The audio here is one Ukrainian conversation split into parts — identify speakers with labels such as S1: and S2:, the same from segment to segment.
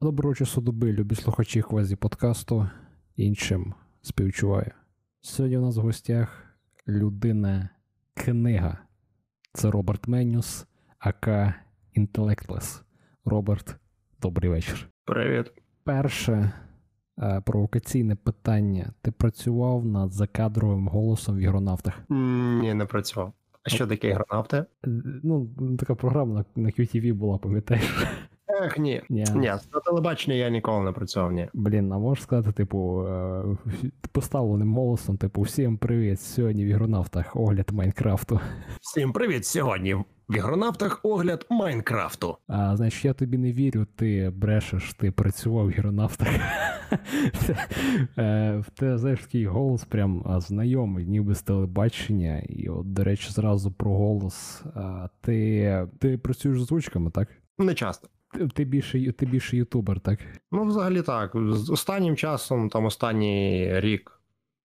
S1: Доброго часу доби, любі слухачі квазі подкасту. Іншим співчуваю. Сьогодні у нас в гостях людина книга. Це Роберт Менюс, АК Intellectless. Роберт, добрий вечір.
S2: Привіт.
S1: Перше е, провокаційне питання. Ти працював над закадровим голосом в ігронавтах?
S2: Ні, не працював. А що таке ігронавти?
S1: Е, Ну, така програма на QTV була, пам'ятаєш?
S2: Ех, ні.
S1: Ні.
S2: Ні, на телебаченні я ніколи не працював, ні.
S1: Блін, а можеш сказати, типу, е, поставленим голосом, типу, всім привіт, сьогодні в ігронавтах огляд Майнкрафту.
S2: Всім привіт! Сьогодні в ігронавтах огляд Майнкрафту.
S1: А значить, я тобі не вірю, ти брешеш, ти працював в ігронавтах. Е, В тебе, знаєш, такий голос прям знайомий, ніби з телебачення. І от, до речі, зразу про голос. Ти, ти працюєш з озвучками, так?
S2: Не часто.
S1: Ти, більше ти більше ютубер, так?
S2: Ну, взагалі так. З останнім часом, там останній рік,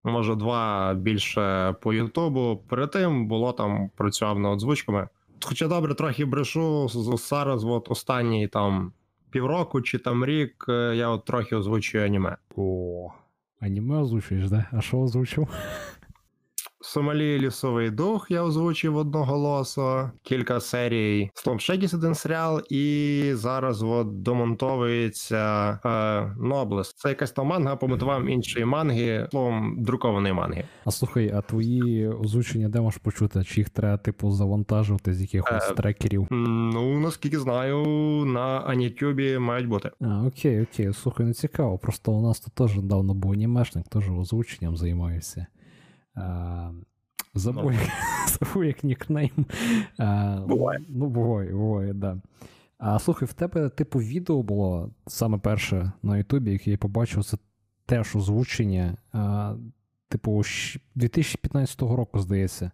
S2: може два більше по Ютубу. Перед тим було там працював над озвучками. Хоча добре, трохи брешу зараз, от останній там півроку чи там рік, е, я от трохи озвучую аніме.
S1: О, аніме озвучуєш, да? А що озвучив?
S2: Сомалі лісовий дух я озвучив одноголосо, кілька серій. Ще один серіал, і зараз от домонтовується е, Ноблес. Це якась там манга по мотивам іншої манги, словом, друкованої манги.
S1: А слухай, а твої озвучення де можеш почути? Чи їх треба, типу, завантажувати з якихось
S2: Е,
S1: трекерів?
S2: Ну, наскільки знаю, на Анітюбі мають бути.
S1: А, окей, окей, слухай, мені цікаво. Просто у нас тут теж давно був анімешник, теж озвученням займаюся. Забув, забув як нікнейм.
S2: Буває.
S1: Ну, буває, буває, да. А слухай, в тебе, типу, відео було саме перше на Ютубі, яке я побачив, це теж озвучення. А, типу, 2015 року, здається.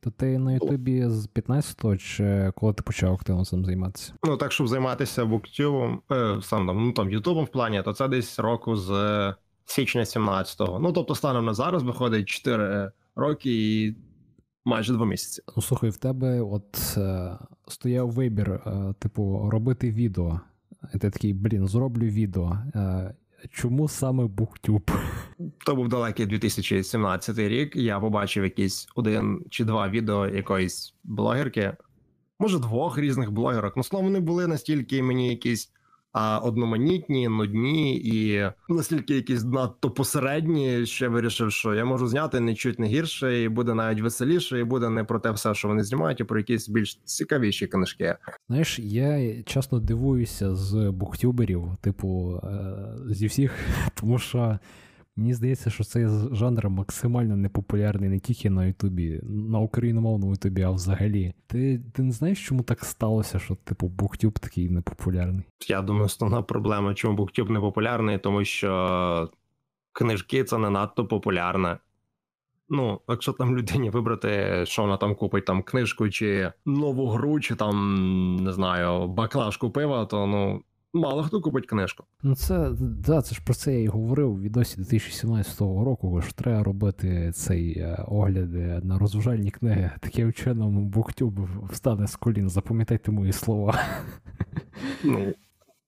S1: То ти на Ютубі з 15-го, чи коли ти почав активно цим займатися?
S2: Ну, так, щоб займатися буктюбом, е, сам там, ну там Ютубом в плані, то це десь року з січня 17-го. Ну, тобто, станом на зараз виходить 4 роки і майже 2 місяці.
S1: Ну, слухай, в тебе от е, стояв вибір, е, типу, робити відео. І ти такий, блін, зроблю відео. Е, чому саме Буктюб?
S2: То був далекий 2017 рік. Я побачив якісь один чи два відео якоїсь блогерки, може двох різних блогерок. Ну, словом, вони були настільки мені якісь а, одноманітні, нудні і настільки якісь надто посередні, я вирішив, що я можу зняти нічуть не гірше, і буде навіть веселіше, і буде не про те все, що вони знімають, а про якісь більш цікавіші книжки.
S1: Знаєш, я чесно дивуюся з буктюберів, типу, е, зі всіх, тому що мені здається, що цей жанр максимально непопулярний не тільки на Ютубі, на україномовному Ютубі, а взагалі. Ти, ти не знаєш, чому так сталося, що, типу, буктюб такий непопулярний?
S2: Я думаю, основна проблема, чому BookTube не популярний, тому що книжки це не надто популярне. Ну, якщо там людині вибрати, що вона там купить, там книжку чи нову гру, чи там, не знаю, баклажку пива, то ну мало хто купить книжку.
S1: Ну, це да, це ж про це я і говорив у відосі 2017 року, що треба робити цей е, огляд е, на розважальні книги. Таким чином буктюб встане з колін, запам'ятайте мої слова.
S2: Ну,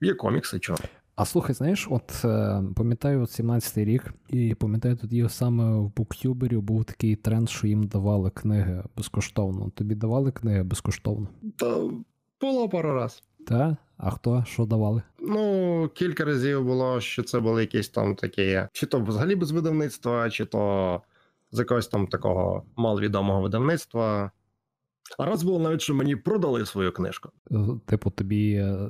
S2: є комікси, чого.
S1: А слухай, знаєш, от е, пам'ятаю от 17-й рік, і пам'ятаю, тоді саме в буктюберів був такий тренд, що їм давали книги безкоштовно. Тобі давали книги безкоштовно?
S2: Та було пару раз.
S1: Та? А хто? Що давали?
S2: Ну, кілька разів було, що це були якісь там такі, чи то взагалі без видавництва, чи то з якогось там такого маловідомого видавництва. А раз було навіть, що мені продали свою книжку.
S1: Е, Типу, тобі. е,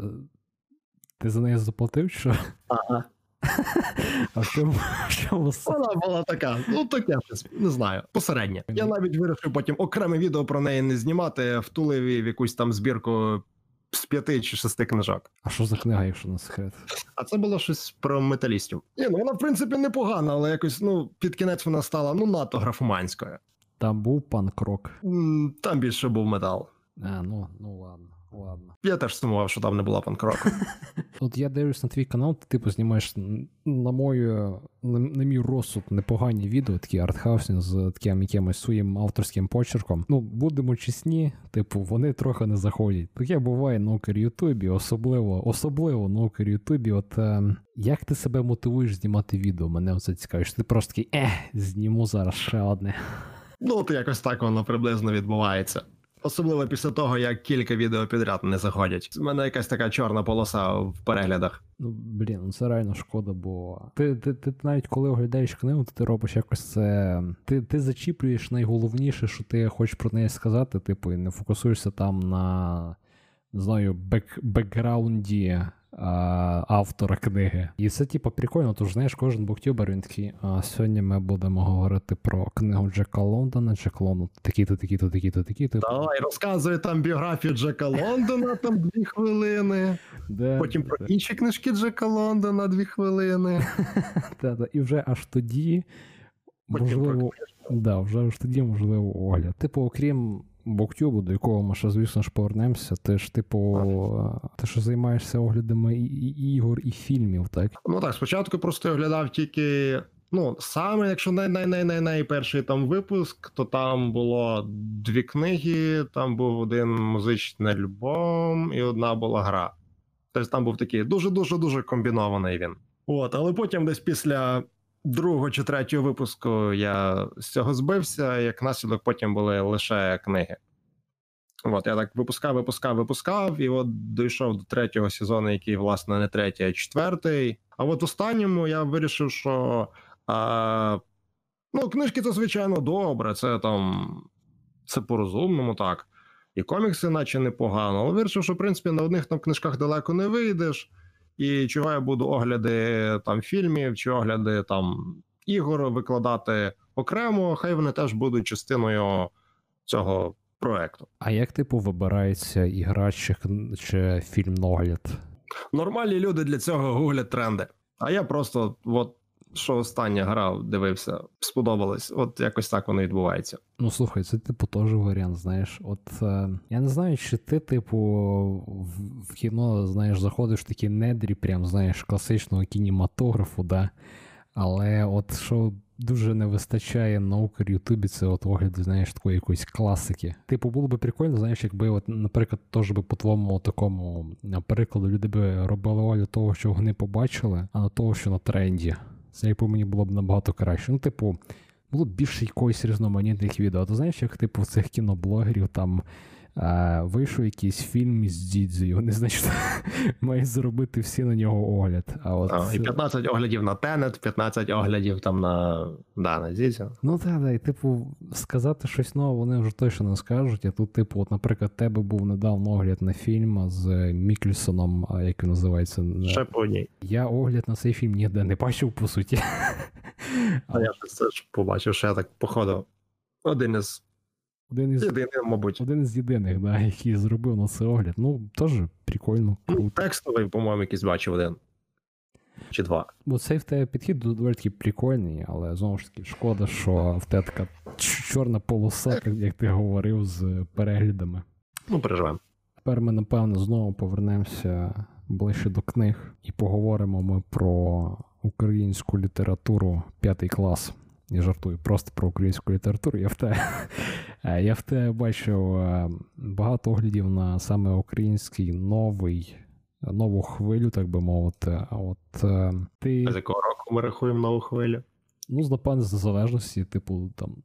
S1: Ти за неї заплатив, що?
S2: Ага.
S1: А в чому, в чому
S2: Вона була така, ну таке щось, не знаю, посередня. Я навіть вирішив потім окреме відео про неї не знімати, втулив в якусь там збірку з п'яти чи шести книжок.
S1: А що за книга, якщо на секрет?
S2: А це було щось про металістів. Ні, ну вона в принципі непогана, але якось ну під кінець вона стала ну надто графоманською.
S1: Там був панк-рок.
S2: Там більше був метал.
S1: А, ну, ну ладно. Ладно.
S2: Я теж сумував, що там не було панкроку.
S1: От я дивлюсь на твій канал, ти типу знімаєш на мою, на, на мій розсуд непогані відео, такі артхаусні з таким якимось своїм авторським почерком. Ну, будемо чесні, типу, вони трохи не заходять. Таке буває на Окер Ютубі, особливо, особливо на Окер Ютубі. От е, як ти себе мотивуєш знімати відео? Мене оце цікавить. Ти просто такий, ех, зніму зараз ще одне.
S2: Ну, от якось так воно приблизно відбувається. Особливо після того, як кілька відео підряд не заходять. У мене якась така чорна полоса в переглядах.
S1: Ну, блін, ну це реально шкода, бо ти ти, ти навіть коли оглядаєш книгу, то ти робиш якось це. Ти ти зачіплюєш найголовніше, що ти хочеш про неї сказати, типу, і не фокусуєшся там на не знаю, бек, бекграунді автора книги. І це, типу, прикольно, тож знаєш, кожен буктюбер він такий. А сьогодні ми будемо говорити про книгу Джека Лондона, Джек Лондон, такі-то, такі-то, такі-то, такі-то.
S2: Давай, розказує там біографію Джека Лондона, там дві хвилини.
S1: Де...
S2: Потім про інші книжки Джека Лондона дві хвилини.
S1: Та-та, І вже аж тоді. Можливо, да, вже аж тоді можливо огляд. Типу, окрім Буктюбу, до якого ми ще, звісно ж, повернемося. Ти ж, типу, ти ж займаєшся оглядами і, і ігор, і фільмів, так?
S2: Ну так, спочатку просто оглядав тільки. Ну, саме, якщо най-най-най-най-найперший там випуск, то там було дві книги, там був один музичний альбом і одна була гра. Тобто там був такий дуже-дуже дуже комбінований він. От, але потім десь після другого чи третього випуску я з цього збився, як наслідок потім були лише книги. От, я так випускав, випускав, випускав, і от дійшов до третього сезону, який, власне, не третій, а четвертий. А от останньому я вирішив, що а, ну, книжки це, звичайно, добре, це там це по-розумному, так. І комікси, наче непогано, але вирішив, що в принципі на одних там книжках далеко не вийдеш. І чого я буду огляди там фільмів чи огляди там ігор викладати окремо, хай вони теж будуть частиною цього проекту.
S1: А як типу вибирається ігра чи, чи фільм огляд?
S2: Нормальні люди для цього гуглять тренди. А я просто от що останнє грав, дивився, сподобалось. От якось так воно відбувається.
S1: Ну слухай, це типу теж варіант. Знаєш, от е, я не знаю, чи ти, типу, в, кіно знаєш, заходиш в такі недрі, прям знаєш, класичного кінематографу, да. Але от що дуже не вистачає науки в Ютубі, це от огляди, знаєш, такої якоїсь класики. Типу, було би прикольно, знаєш, якби, от, наприклад, теж би по твоєму такому прикладу люди би робили огляд того, що вони побачили, а не того, що на тренді. Це по мені було б набагато краще. Ну, типу, було б більше якоїсь різноманітних відео. Ти знаєш, як типу цих кіноблогерів там а, вийшов якийсь фільм із Дідзею, вони, значить, мають зробити всі на нього огляд. А от...
S2: А, і 15 оглядів на Тенет, 15 оглядів там на да, на Дідзю.
S1: Ну так, да, і типу, сказати щось нове вони вже точно не скажуть. А тут, типу, от, наприклад, тебе був недавно огляд на фільм з Міклісоном, як він називається.
S2: Ще по одній.
S1: Я огляд на цей фільм ніде не бачив, по суті.
S2: А я це ж побачив, що я так походу. Один із
S1: один із
S2: єдиний, мабуть.
S1: Один із єдиних, да, який зробив на це огляд. Ну, теж прикольно.
S2: круто. Ну, текстовий, по-моєму, якийсь бачив один. Чи два.
S1: Бо цей в тебе підхід доволі таки прикольний, але знову ж таки, шкода, що в тебе така чорна полоса, як ти говорив, з переглядами.
S2: Ну, переживемо.
S1: Тепер ми, напевно, знову повернемося ближче до книг і поговоримо ми про українську літературу п'ятий клас. Я жартую просто про українську літературу. Я в те е, я в те бачив е, багато оглядів на саме український новий, нову хвилю, так би мовити. А от е, ти.
S2: З якого року ми рахуємо нову хвилю?
S1: Ну, з напевне, з залежності, типу, там.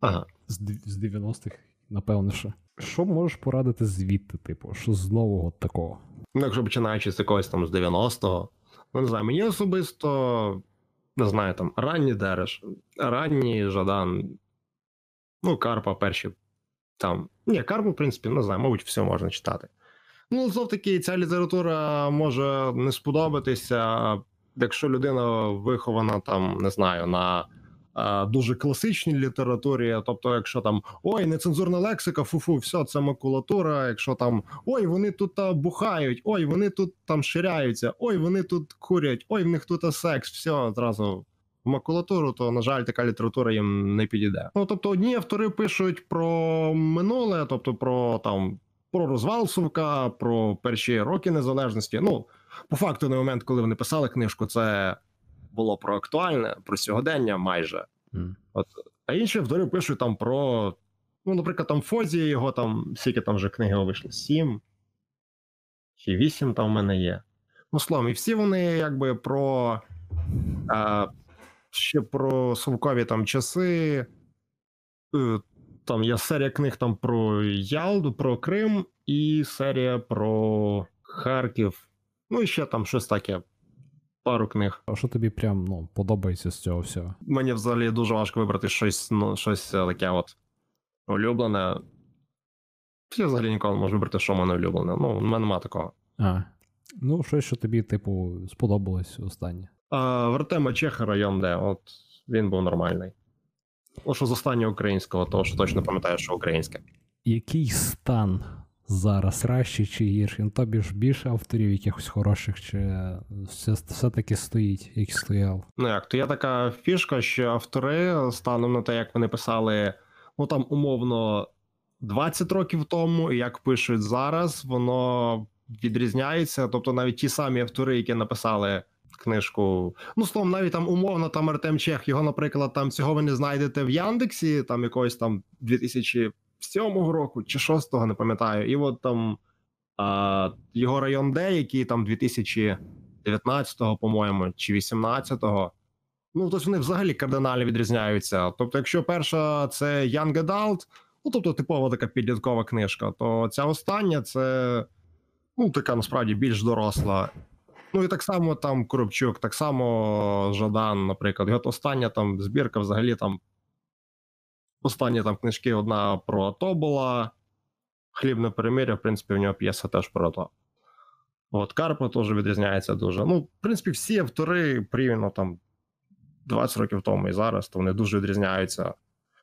S2: Ага.
S1: З, з 90-х, напевно, що. Що можеш порадити звідти, типу, що з нового такого?
S2: Ну, якщо починаючи з якогось там з 90-го, ну не знаю, мені особисто не знаю, там ранній Дереш, ранній Жадан, ну, Карпа перші там. Ні, Карпу, в принципі, не знаю, мабуть, все можна читати. Ну, знов таки, ця література може не сподобатися, якщо людина вихована там, не знаю, на дуже класичній літературі. Тобто, якщо там ой, нецензурна лексика, фу-фу, все, це макулатура. Якщо там ой, вони тут бухають, ой, вони тут там ширяються, ой, вони тут курять, ой, в них тут секс, все одразу. В макулатуру, то, на жаль, така література їм не підійде. Ну тобто, одні автори пишуть про минуле, тобто про там про розвал Совка, про перші роки незалежності. Ну, по факту, на момент, коли вони писали книжку, це було про актуальне, про сьогодення майже.
S1: Mm.
S2: От, А інші автори пишуть там про. Ну, наприклад, там Фозі, його там, скільки там вже книги вийшли? Сім чи вісім там в мене є. Ну, словом, і всі вони якби про. А, ще про совкові там часи. Е, там є серія книг там про Ялду, про Крим, і серія про Харків. Ну, і ще там щось таке. Пару книг.
S1: А що тобі прям ну, подобається з цього всього?
S2: Мені взагалі дуже важко вибрати щось ну, щось таке от улюблене. Я взагалі ніколи не можу вибрати, що в мене улюблене. Ну, в мене нема такого.
S1: А. Ну, щось, що тобі, типу, сподобалось останнє.
S2: А, В Артема Чеха район, де от він був нормальний. Ну, що з останнього українського, того що точно пам'ятаю, що українське.
S1: Який стан зараз кращий чи гірший? Ну, тобі ж більше авторів якихось хороших, чи все, все-таки стоїть, як стояв?
S2: Ну як, то є така фішка, що автори станом на те, як вони писали, ну там умовно 20 років тому, і як пишуть зараз, воно відрізняється. Тобто навіть ті самі автори, які написали книжку. Ну, словом, навіть там умовно там Артем Чех, його, наприклад, там цього ви не знайдете в Яндексі, там якогось там 2007 року чи 6-го, не пам'ятаю. І от там а, його район Д, який там 2019-го, по-моєму, чи 18-го. Ну, тобто вони взагалі кардинально відрізняються. Тобто, якщо перша це Young Adult, ну тобто типова така підліткова книжка, то ця остання це ну, така насправді більш доросла. Ну і так само там Коробчук, так само Жадан, наприклад. От остання там збірка взагалі там. Останні там книжки одна про АТО була. Хлібне перемир'я, в принципі, у нього п'єса теж про АТО. От Карпа теж відрізняється дуже. Ну, в принципі, всі автори порівняно там 20 років тому і зараз, то вони дуже відрізняються.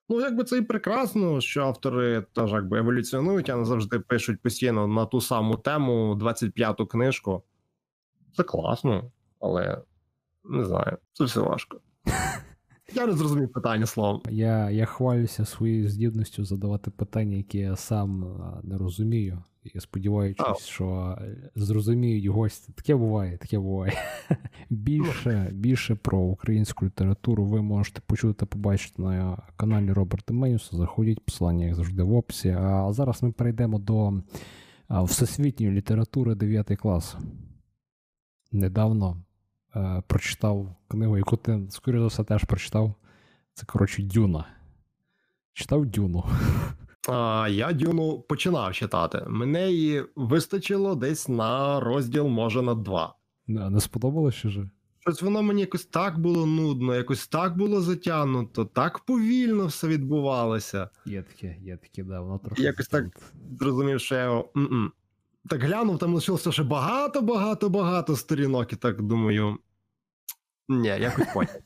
S2: Ну, якби це і прекрасно, що автори теж якби еволюціонують, а не завжди пишуть постійно на ту саму тему 25-ту книжку. Це класно, але не знаю, це все важко. Я не зрозумів питання словом.
S1: Я я хвалюся своєю здібністю задавати питання, які я сам не розумію. І сподіваючись, oh. що зрозуміють гості. Таке буває, таке буває. більше більше про українську літературу ви можете почути побачити на каналі Роберта Менюса. Заходіть, посилання, як завжди, в описі. А зараз ми перейдемо до всесвітньої літератури 9 класу недавно е, прочитав книгу, яку ти, скоріше за все, теж прочитав. Це, коротше, Дюна. Читав Дюну.
S2: А, Я Дюну починав читати. Мене її вистачило десь на розділ, може, на два.
S1: Не, не сподобалося же?
S2: Щось воно мені якось так було нудно, якось так було затягнуто, так повільно все відбувалося.
S1: Є таке, є таке, да, воно трохи.
S2: Якось так зрозумів, що я його так глянув, там лишилося ще багато-багато-багато сторінок, і так думаю. Ні, якось потім.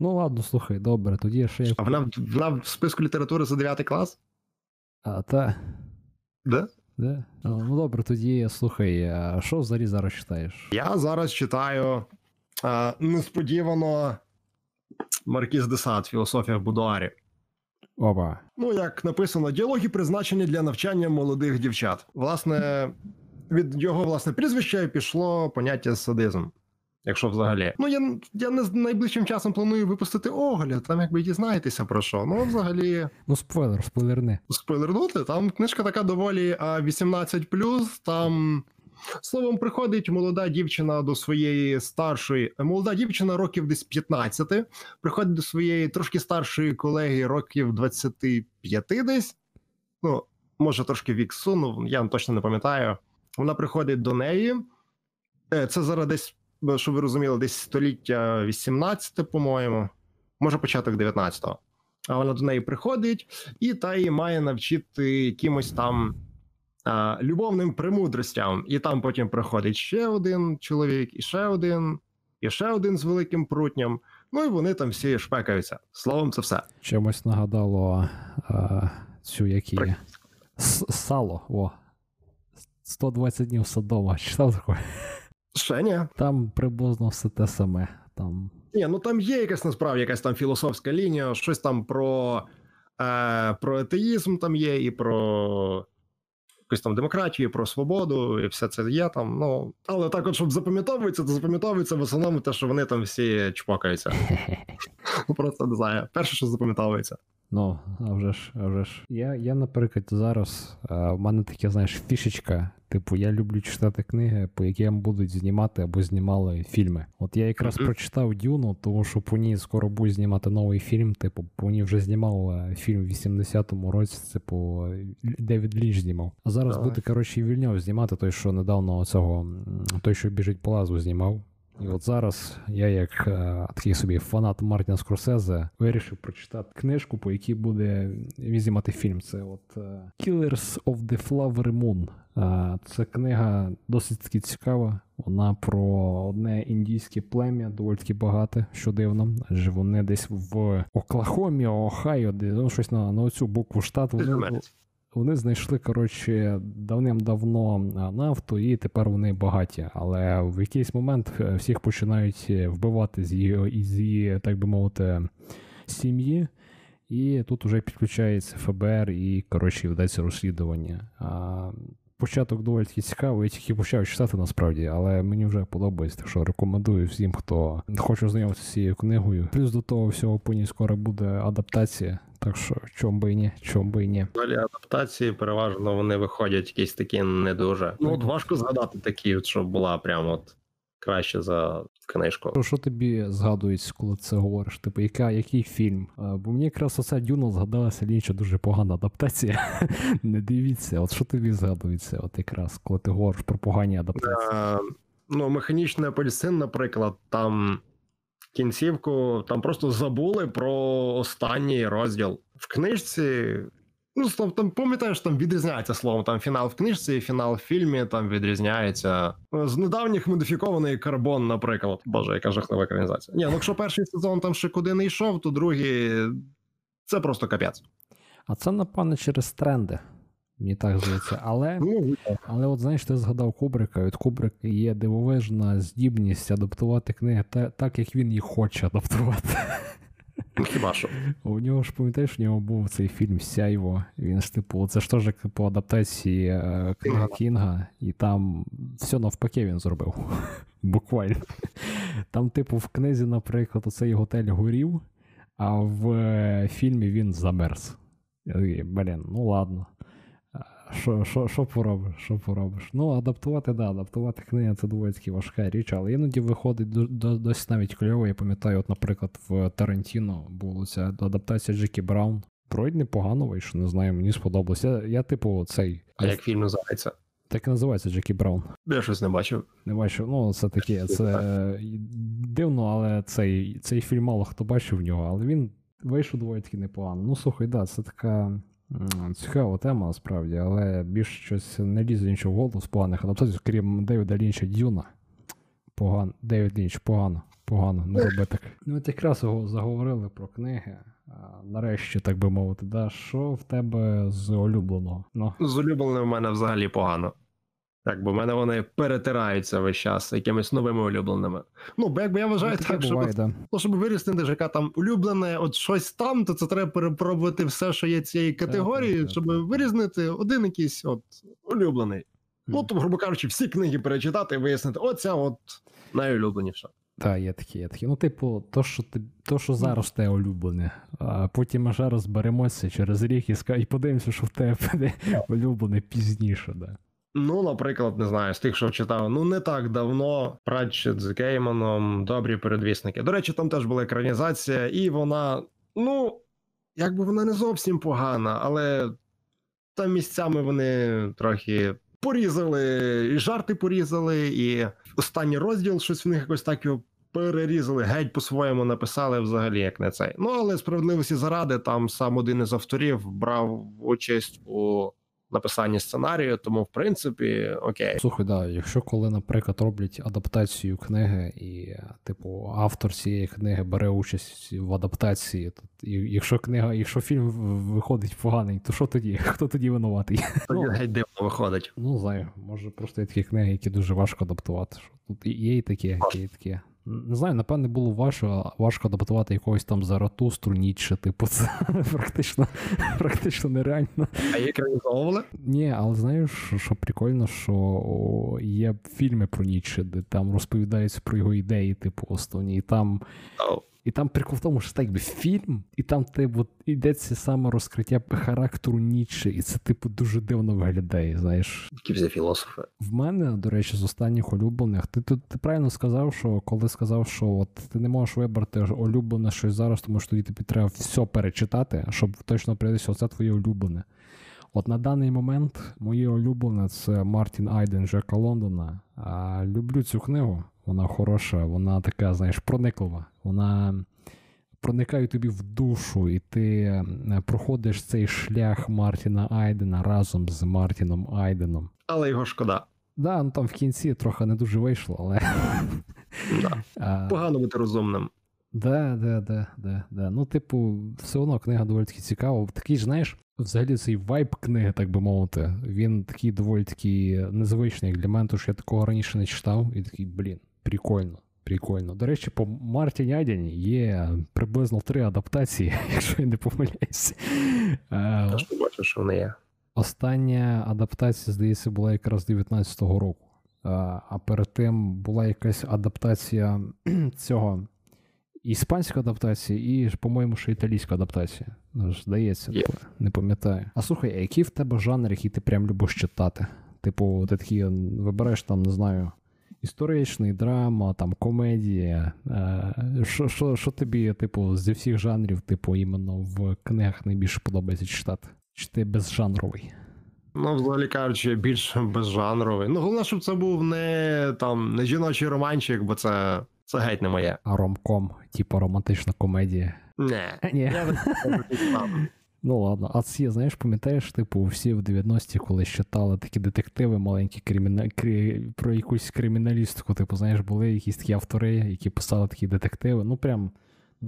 S1: Ну, ладно, слухай, добре, тоді ще.
S2: А вона вона в списку літератури за 9 клас?
S1: А, та.
S2: Да?
S1: Да? Ну добре, тоді слухай, а що взагалі зараз читаєш?
S2: Я зараз читаю а, несподівано Маркіз Десад, філософія в будуарі.
S1: Опа.
S2: Ну, як написано, діалоги призначені для навчання молодих дівчат. Власне, від його власне прізвища пішло поняття садизм. Якщо взагалі. Ну, я я не найближчим часом планую випустити огляд, там якби дізнаєтеся про що. Ну, взагалі.
S1: Ну, спойлер, спойлерни.
S2: Спойлернути, там книжка така доволі 18, там Словом, приходить молода дівчина до своєї старшої, молода дівчина років десь 15, приходить до своєї трошки старшої колеги років 25 десь. Ну, може, трошки вік суну, я точно не пам'ятаю. Вона приходить до неї. Е, це зараз десь, щоб ви розуміли, десь століття 18, по-моєму, може початок 19-го. А вона до неї приходить, і та її має навчити якимось там любовним премудростям, і там потім приходить ще один чоловік, і ще один, і ще один з великим прутням. Ну і вони там всі шпекаються. Словом, це все.
S1: Чимось нагадало а, цю які сало. О. 120 днів Содома. Читав таке?
S2: Ще ні.
S1: Там приблизно все те саме. Там...
S2: Ні, ну там є якась насправді якась там філософська лінія, щось там про, е, про атеїзм там є, і про якусь там демократію, про свободу, і все це є там. Ну але так, от щоб запам'ятовується, то запам'ятовується в основному те, що вони там всі чпокаються. Просто не знаю. Перше, що запам'ятовується.
S1: Ну, а вже ж, а вже ж. Я, я наприклад, зараз а, в мене таке, знаєш, фішечка. Типу, я люблю читати книги, по яким будуть знімати або знімали фільми. От я якраз mm-hmm. прочитав Дюну, тому що по ній скоро будуть знімати новий фільм. Типу, по ній вже знімав е, фільм в 80-му році. Типу, Девід Лінч знімав. А зараз буде, коротше, вільняв знімати той, що недавно цього той, що біжить по лазу, знімав. І от зараз я, як е, такий собі фанат Мартіна Скорсезе, вирішив прочитати книжку, по якій буде візімати фільм. Це от е, Killers of the Flower Moon. Е, це книга досить таки цікава. Вона про одне індійське плем'я, доволі таки багате, що дивно. Адже вони десь в Оклахомі, Охайо, де ну, щось на на цю букву штату. Вони, вони знайшли коротше давним-давно нафту, і тепер вони багаті. Але в якийсь момент е, всіх починають е, вбивати з її, з її так би мовити, сім'ї. І тут вже підключається ФБР і коротше ведеться розслідування. А Початок доволі цікавий, я тільки почав читати насправді, але мені вже подобається, так що рекомендую всім, хто хоче знайомитися з цією книгою. Плюс до того всього по скоро буде адаптація. Так що чом би і ні, чом би і ні.
S2: Далі адаптації переважно вони виходять якісь такі не дуже. Ну от важко згадати такі, щоб була прямо от краще за книжку.
S1: Що, що тобі згадується, коли це говориш? Типу, яка, який фільм? Бо мені якраз оця Дюна згадалася лінча дуже погана адаптація. Не дивіться, от що тобі згадується, от якраз, коли ти говориш про погані адаптації?
S2: Ну, механічний апельсин, наприклад, там кінцівку там просто забули про останній розділ. В книжці. Ну, там, пам'ятаєш, там відрізняється словом. Там фінал в книжці, фінал в фільмі там відрізняється. З недавніх модифікований карбон, наприклад. Боже, яка жахлива екранізація. Ні, ну якщо перший сезон там ще куди не йшов, то другий це просто капець.
S1: А це, напевно, через тренди. Мені так здається. Але ну, але от знаєш, ти згадав Кубрика. Від Кубрика є дивовижна здібність адаптувати книги так, як він їх хоче адаптувати.
S2: Ну, хіба що?
S1: У нього ж пам'ятаєш, у нього був цей фільм Сяйво. Він ж типу, це ж теж по адаптації е, книги Кінга, і там все навпаки він зробив. Буквально. Там, типу, в книзі, наприклад, оцей готель горів, а в е, фільмі він замерз. Блін, ну ладно. Що що, що поробиш? Що поробиш? Ну, адаптувати, да, адаптувати книги це доволі таки важка річ, але іноді виходить до, до, досить навіть кльово. Я пам'ятаю, от, наприклад, в Тарантіно була ця адаптація Джекі Браун. Вроді непогано вийшло, не знаю, мені сподобалося. Я, я типу, цей.
S2: А як фільм називається?
S1: Так і називається Джекі Браун.
S2: Я щось не бачив.
S1: Не бачив. Ну, це таке, це дивно, але цей цей фільм мало хто бачив в нього, але він вийшов доволі таки непогано. Ну, слухай, да, це така. Цікава тема насправді, але більш щось не лізе нічого в голову з поганих адаптацій, крім Девіда Лінча Дюна. Погано. Девід Лінч, погано, погано, не роби так. Ну, от якраз заговорили про книги. Нарешті, так би мовити, да, що в тебе з улюбленого? Ну.
S2: З улюбленого в мене взагалі погано. Так, бо в мене вони перетираються весь час якимись новими улюбленими. Ну, бо якби я вважаю, ну, так, буває, щоб, да. ну, щоб виріснити ЖК там улюблене, от щось там, то це треба перепробувати все, що є цієї категорії, так, щоб так. вирізнити один якийсь от улюблений. Mm. Ну, то, грубо кажучи, всі книги перечитати і вияснити, оця от найулюбленіша.
S1: Так, є такі, є такі. Ну, типу, то, що ти, то, що зараз те улюблене, а потім аж розберемося через рік і, і подивимося, що в тебе улюблене пізніше. Да.
S2: Ну, наприклад, не знаю, з тих, що читав, ну не так давно Пратчет з Гейманом, добрі передвісники. До речі, там теж була екранізація, і вона, ну, якби вона не зовсім погана, але там місцями вони трохи порізали, і жарти порізали, і останній розділ щось в них якось так його перерізали, геть по-своєму написали взагалі, як не цей. Ну, але справедливості заради, там сам один із авторів брав участь у написанні сценарію, тому в принципі окей.
S1: Слухай, да, якщо коли, наприклад, роблять адаптацію книги, і, типу, автор цієї книги бере участь в адаптації, то і, якщо книга, якщо фільм виходить поганий, то що тоді? Хто тоді винуватий?
S2: Тоді ну, геть дивно виходить.
S1: Ну, знаю, може просто є такі книги, які дуже важко адаптувати. Що Тут є і такі, є і такі. Не знаю, напевне, було важко важко адаптувати якогось там Заратустру, Ніче, типу, це практично практично нереально.
S2: А як? реалізовували?
S1: Ні, але знаєш, що прикольно, що є фільми про Ніче, де там розповідаються про його ідеї, типу, основні. І там
S2: oh.
S1: І там прикол в тому, що це якби фільм, і там типу, йдеться саме розкриття характеру Ніче, і це, типу, дуже дивно виглядає. знаєш.
S2: Які всі філософи.
S1: В мене, до речі, з останніх улюблених. Ти тут ти правильно сказав, що коли сказав, що от ти не можеш вибрати улюблене щось зараз, тому що тоді тобі треба все перечитати, щоб точно прийдеться, оце твоє улюблене. От на даний момент моє улюблене це Мартін Айден Джека Лондона. А, Люблю цю книгу. Вона хороша, вона така, знаєш, прониклива. Вона проникає тобі в душу, і ти проходиш цей шлях Мартіна Айдена разом з Мартіном Айденом.
S2: Але його шкода.
S1: Да, ну там в кінці трохи не дуже вийшло, але.
S2: Да. Погано бути розумним.
S1: Да, да, да, да, да. Ну, типу, все одно книга доволі таки цікава. Такий, знаєш, взагалі цей вайб книги, так би мовити, він такий доволі такий незвичний для мене, тому що я такого раніше не читав, і такий, блін, прикольно. Прикольно. До речі, по Мартіні Айдені є приблизно три адаптації, якщо я не помиляюся.
S2: Я ж бачу, що вони є.
S1: Остання адаптація, здається, була якраз 19-го року. А перед тим була якась адаптація цього іспанська адаптація, і, по-моєму, ще італійська адаптація. Ну, Здається, yeah. не пам'ятаю. А слухай, а який в тебе жанр, який ти прям любиш читати? Типу, ти такий вибираєш там, не знаю. Історичний, драма, там, комедія. Що що, що тобі, типу, зі всіх жанрів, типу, іменно в книгах найбільше подобається читати? Чи ти безжанровий?
S2: Ну, взагалі кажучи, більш безжанровий. Ну, головне, щоб це був не там не жіночий романчик, бо це це геть не моє.
S1: А ромком, типу романтична комедія.
S2: Не.
S1: Ні. Ну ладно, а ці, знаєш, пам'ятаєш, типу, всі в 90-ті, коли читали такі детективи маленькі криміна... Крі... про якусь криміналістику, типу, знаєш, були якісь такі автори, які писали такі детективи. Ну прям.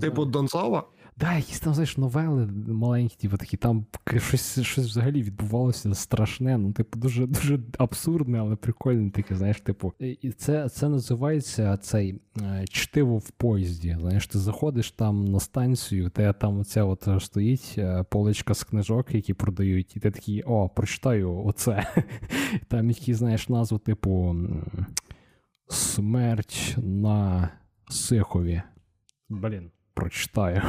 S2: Типу Донцова?
S1: Да, якісь там, знаєш, новели маленькі, типу такі, там щось щось взагалі відбувалося страшне, ну, типу, дуже дуже абсурдне, але прикольне таке, знаєш, типу. І це це називається цей е, чтиво в поїзді. Знаєш, ти заходиш там на станцію, де там оця от стоїть е, поличка з книжок, які продають, і ти такий, о, прочитаю оце. Там які, знаєш, назву, типу Смерть на Сихові. Блін прочитаю.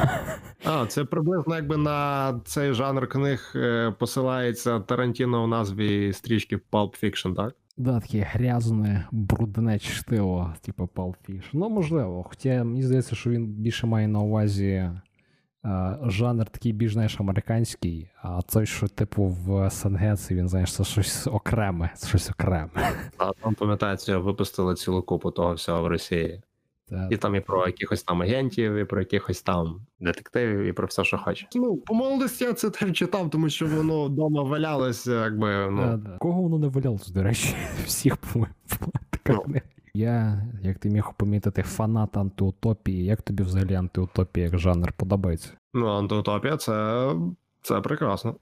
S2: А, це приблизно якби на цей жанр книг е, посилається Тарантіно в назві стрічки Pulp Fiction, так?
S1: Да, таке грязне, брудне чтиво, типу Pulp Fiction. Ну, можливо. Хоча мені здається, що він більше має на увазі. Жанр такий більш знаєш, американський, а той, що, типу, в СНГ, це він, знаєш, це щось окреме, це щось окреме.
S2: А там, пам'ятається, випустили цілу купу того всього в Росії. І там і про якихось там агентів, і про якихось там детективів, і про все, що хоче. Ну, по молодості я це теж читав, тому що воно вдома валялося, якби. ну. Да,
S1: да. Кого воно не валялося, до речі, всіх по-моєму. така ну. Я, як ти міг помітити, фанат антиутопії. Як тобі взагалі антиутопія як жанр подобається?
S2: Ну, антиутопія це, це прекрасно.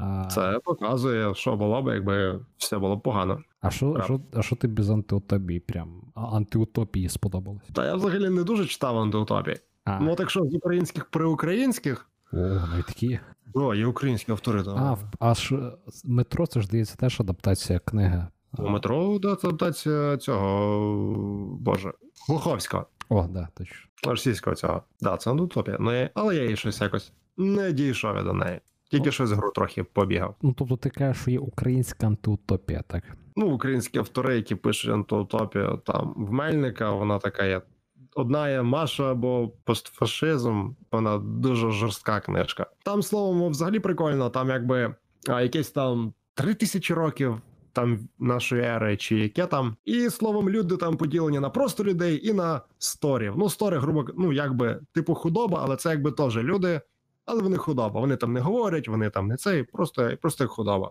S2: А... Це показує, що було б, якби все було б погано.
S1: А що а що, а що тобі з антиутопії прям антиутопії сподобалось?
S2: Та я взагалі не дуже читав антиутопії. А. Ну, так що з українських при українських.
S1: О, ну і такі.
S2: О, є українські автори. Так.
S1: А, а ж метро це ж здається теж адаптація книги.
S2: У метро да, це адаптація цього Боже, Глуховського.
S1: О, да, точно.
S2: Російського цього. Да, це антиутопія. Ну, але я її щось якось не дійшов я до неї. Тільки щось гру трохи побігав.
S1: Ну тобто ти кажеш, що є українська антиутопія, так?
S2: Ну, українські автори, які пишуть антиутопію, там в Мельника, вона така є. Одна є Маша або постфашизм, вона дуже жорстка книжка. Там словом, взагалі прикольно, там якби а, якесь там три тисячі років там нашої ери, чи яке там. І словом, люди там поділені на просто людей і на сторів. Ну, стори, грубо ну якби типу худоба, але це якби теж люди але вони худоба. Вони там не говорять, вони там не цей, просто просто худоба.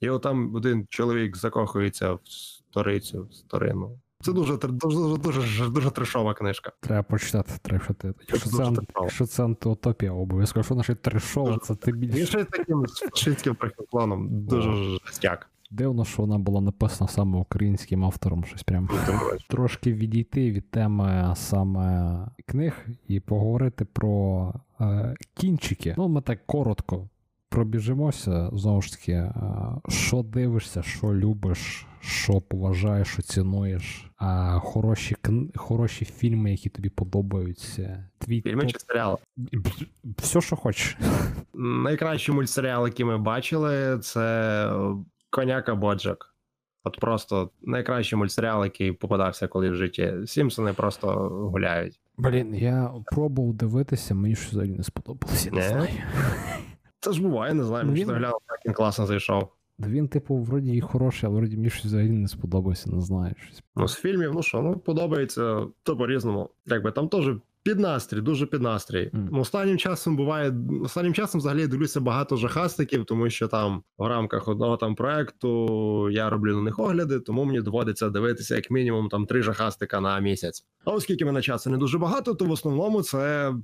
S2: І от там один чоловік закохується в сторицю, в старину. Це дуже дуже дуже дуже трешова книжка.
S1: Треба почитати трешити. Якщо це, якщо це антиутопія, обов'язково що наше трешова, це ти більше.
S2: Ще таким фашистським планом. Дуже жестяк.
S1: Дивно, що вона була написана саме українським автором, щось прям трошки відійти від теми саме книг і поговорити про е, кінчики. Ну, ми так коротко пробіжимося. Знову ж таки, е, що дивишся, що любиш, що поважаєш, що цінуєш, а хороші кн... хороші фільми, які тобі подобаються. Твій
S2: Фільми
S1: топ-
S2: чи серіали?
S1: Все, що хочеш.
S2: Найкращий мультсеріал, який ми бачили, це Коняка Боджак. От просто найкращий мультсеріал, який попадався коли в житті. Сімпсони просто гуляють.
S1: Блін, я пробував дивитися, мені щось взагалі не сподобалося, не
S2: Не?
S1: знаю.
S2: Це ж буває, не знаю. Мені глянув, як він класно зайшов.
S1: Він, типу, вроді і хороший, але вроді мені щось взагалі не сподобався, не знаю. Щось.
S2: Ну, з фільмів, ну що, ну подобається, то по-різному. Якби там теж під настрій, дуже під настрій. Ну, Останнім часом буває, останнім часом взагалі я дивлюся багато жахастиків, тому що там в рамках одного там проекту я роблю на них огляди, тому мені доводиться дивитися як мінімум там три жахастика на місяць. А оскільки мене часу не дуже багато, то в основному це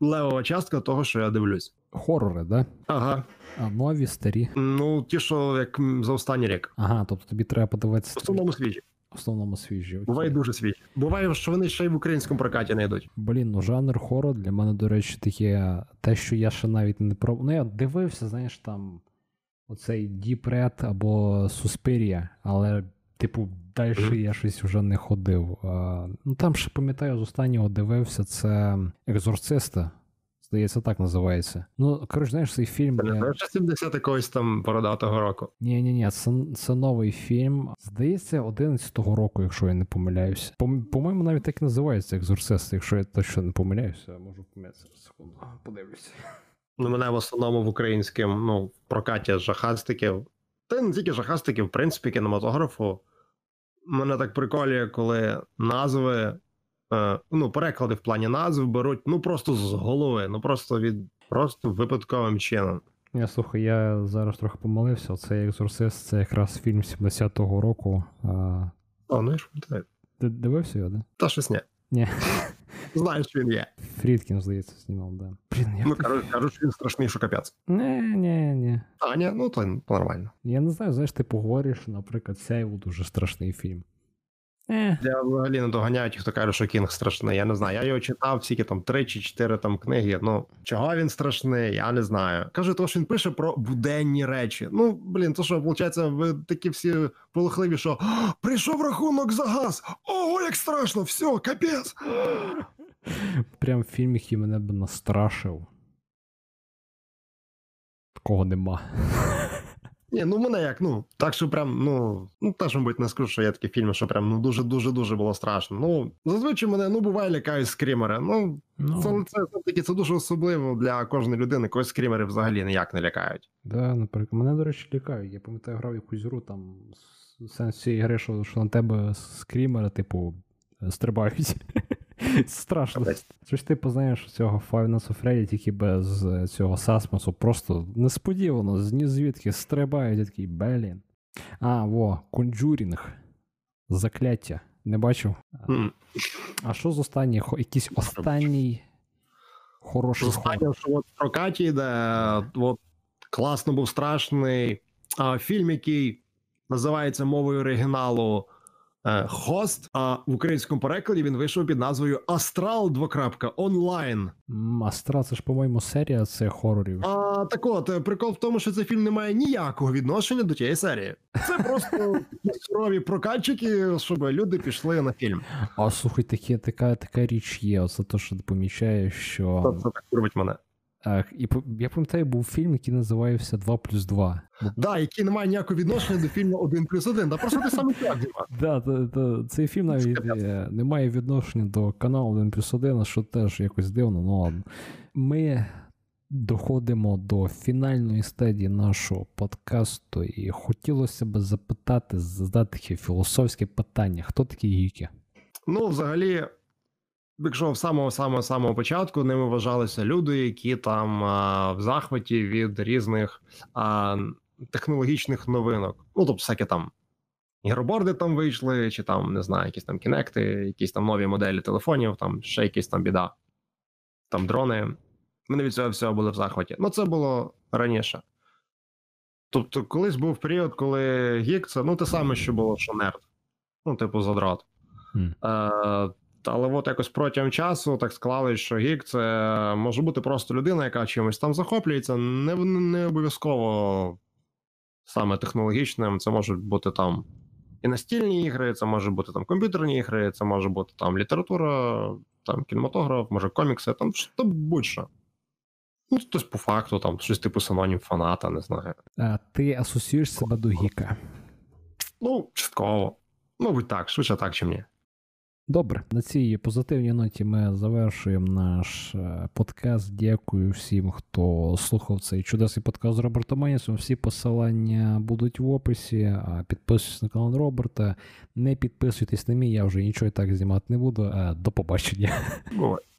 S2: левова частка того, що я дивлюсь.
S1: Хорори, да?
S2: Ага.
S1: А нові, старі.
S2: Ну, ті, що як за останній рік.
S1: Ага, тобто тобі треба подивитися
S2: В основному свіжі.
S1: В основному свіжі. окей.
S2: Буває дуже свіжі. Буває, що вони ще й в українському прокаті не йдуть.
S1: Блін, ну жанр хорор для мене, до речі, таке, те, що я ще навіть не пробував. Ну, я дивився, знаєш, там оцей Deep Red або Суспирія, але, типу, далі
S2: Мгм.
S1: я щось вже не ходив. А, ну там ще пам'ятаю, з останнього дивився це Екзорциста. Здається, так називається. Ну, коротше, знаєш, цей фільм.
S2: Це не
S1: я-
S2: 70 якогось там бородатого року.
S1: Ні, ні, ні, це, це новий фільм. Здається, 11-го року, якщо я не помиляюся. По- По-моєму, навіть так і називається екзорцист, якщо я точно не помиляюся, можу помилятися. Секунду, подивлюся.
S2: Ну, мене в основному в українському, ну, в прокаті жахастиків. Та не тільки жахастиків, в принципі, кінематографу. Мене так приколює, коли назви, ну, переклади в плані назв беруть ну просто з голови, ну просто від просто випадковим чином.
S1: Я слухай, я зараз трохи помилився. Цей екзорцист це якраз фільм 70-го року. А,
S2: О, ну і ж пам'ятаю.
S1: ти дивився його, да?
S2: Та щось ні.
S1: Ні.
S2: Знаєш, що він є.
S1: Фрідкін, здається, знімав, да. Блін, як
S2: Ну, кажуть, кажуть, що він страшний, що капець.
S1: Ні, ні, ні.
S2: А, ні, ну то нормально.
S1: Я не знаю, знаєш, ти поговориш, наприклад, Сяйву дуже страшний фільм. Е,
S2: Я взагалі не доганяю ті, хто каже, що Кінг страшний. Я не знаю. Я його читав скільки там три чи чотири там книги. Ну чого він страшний, я не знаю. Каже, то що він пише про буденні речі. Ну блін, то що виходить, ви такі всі полохливі, що прийшов рахунок за газ. Ого, як страшно, все, капець.
S1: Прям фільм, який мене б настрашив. Такого нема.
S2: Ні, ну мене як, ну так, що прям, ну ну теж, мабуть, не скажу, що є такі фільми, що прям ну дуже дуже дуже було страшно. Ну зазвичай мене ну буває лякають скрімери. Ну
S1: Ну,
S2: Це, це, це, таки, це дуже особливо для кожної людини, когось скрімери взагалі ніяк не лякають.
S1: да, наприклад, мене, до речі, лякають. Я пам'ятаю, грав якусь гру, там сенс цієї гри, що, що на тебе скрімери, типу, стрибають. Страшно.
S2: Капець.
S1: Щось типу, знаєш, цього Five Nights at Freddy тільки без е, цього сасмосу, просто несподівано, ні звідки стрибають, я такий, блін. А, во, Conjuring. Закляття. Не бачив? А що з останніх? Якийсь останній хороший?
S2: Останнє, що от в прокаті йде, от класно був страшний а, фільм, який називається мовою оригіналу Хост, а в українському перекладі він вийшов під назвою Астрал двокрапка онлайн.
S1: М, Астра, це ж, по-моєму, серія це хорорів.
S2: А так от, е, прикол в тому, що цей фільм не має ніякого відношення до тієї серії. Це просто такі сурові прокатчики, щоб люди пішли на фільм.
S1: А слухай, таке, така, така річ є. Оце те, що ти помічаєш, що.
S2: Це так робить мене.
S1: І я пам'ятаю, був фільм, який називався 2 плюс 2.
S2: Да, який не має ніякого відношення до фільму 1 плюс 1, да просто ти саме так.
S1: Да, та, та, цей фільм навіть е, не має відношення до каналу 1 плюс 1, що теж якось дивно, ну ладно. Ми доходимо до фінальної стадії нашого подкасту, і хотілося б запитати, задати таке філософське питання: хто такі гіки?
S2: Ну, взагалі, якщо в самого самого самого початку ними вважалися люди, які там а, в захваті від різних а, технологічних новинок. Ну, тобто, всякі там ігроборди там вийшли, чи там, не знаю, якісь там кінекти, якісь там нові моделі телефонів, там ще якісь там біда, там дрони. Вони від цього всього були в захваті. Ну, це було раніше. Тобто, колись був період, коли гік це ну те саме, що було, що нерд. Ну, типу, задрот. Е, але от якось протягом часу так склалось, що гік це може бути просто людина, яка чимось там захоплюється, не, не обов'язково саме технологічним. Це можуть бути там і настільні ігри, це може бути там комп'ютерні ігри, це може бути там література, там кінематограф, може комікси, там що будь-що. Ну, хтось по факту, там щось типу синонім фаната, не знаю.
S1: А ти асоціюєш себе до гіка?
S2: Ну, частково. Мабуть, так, швидше так, чи ні.
S1: Добре, на цій позитивній ноті ми завершуємо наш е, подкаст. Дякую всім, хто слухав цей чудесний подкаст з Робертом Менісом. Всі посилання будуть в описі. Підписуйтесь на канал Роберта. Не підписуйтесь на мій, я вже нічого і так знімати не буду. Е, До побачення.
S2: Бувай.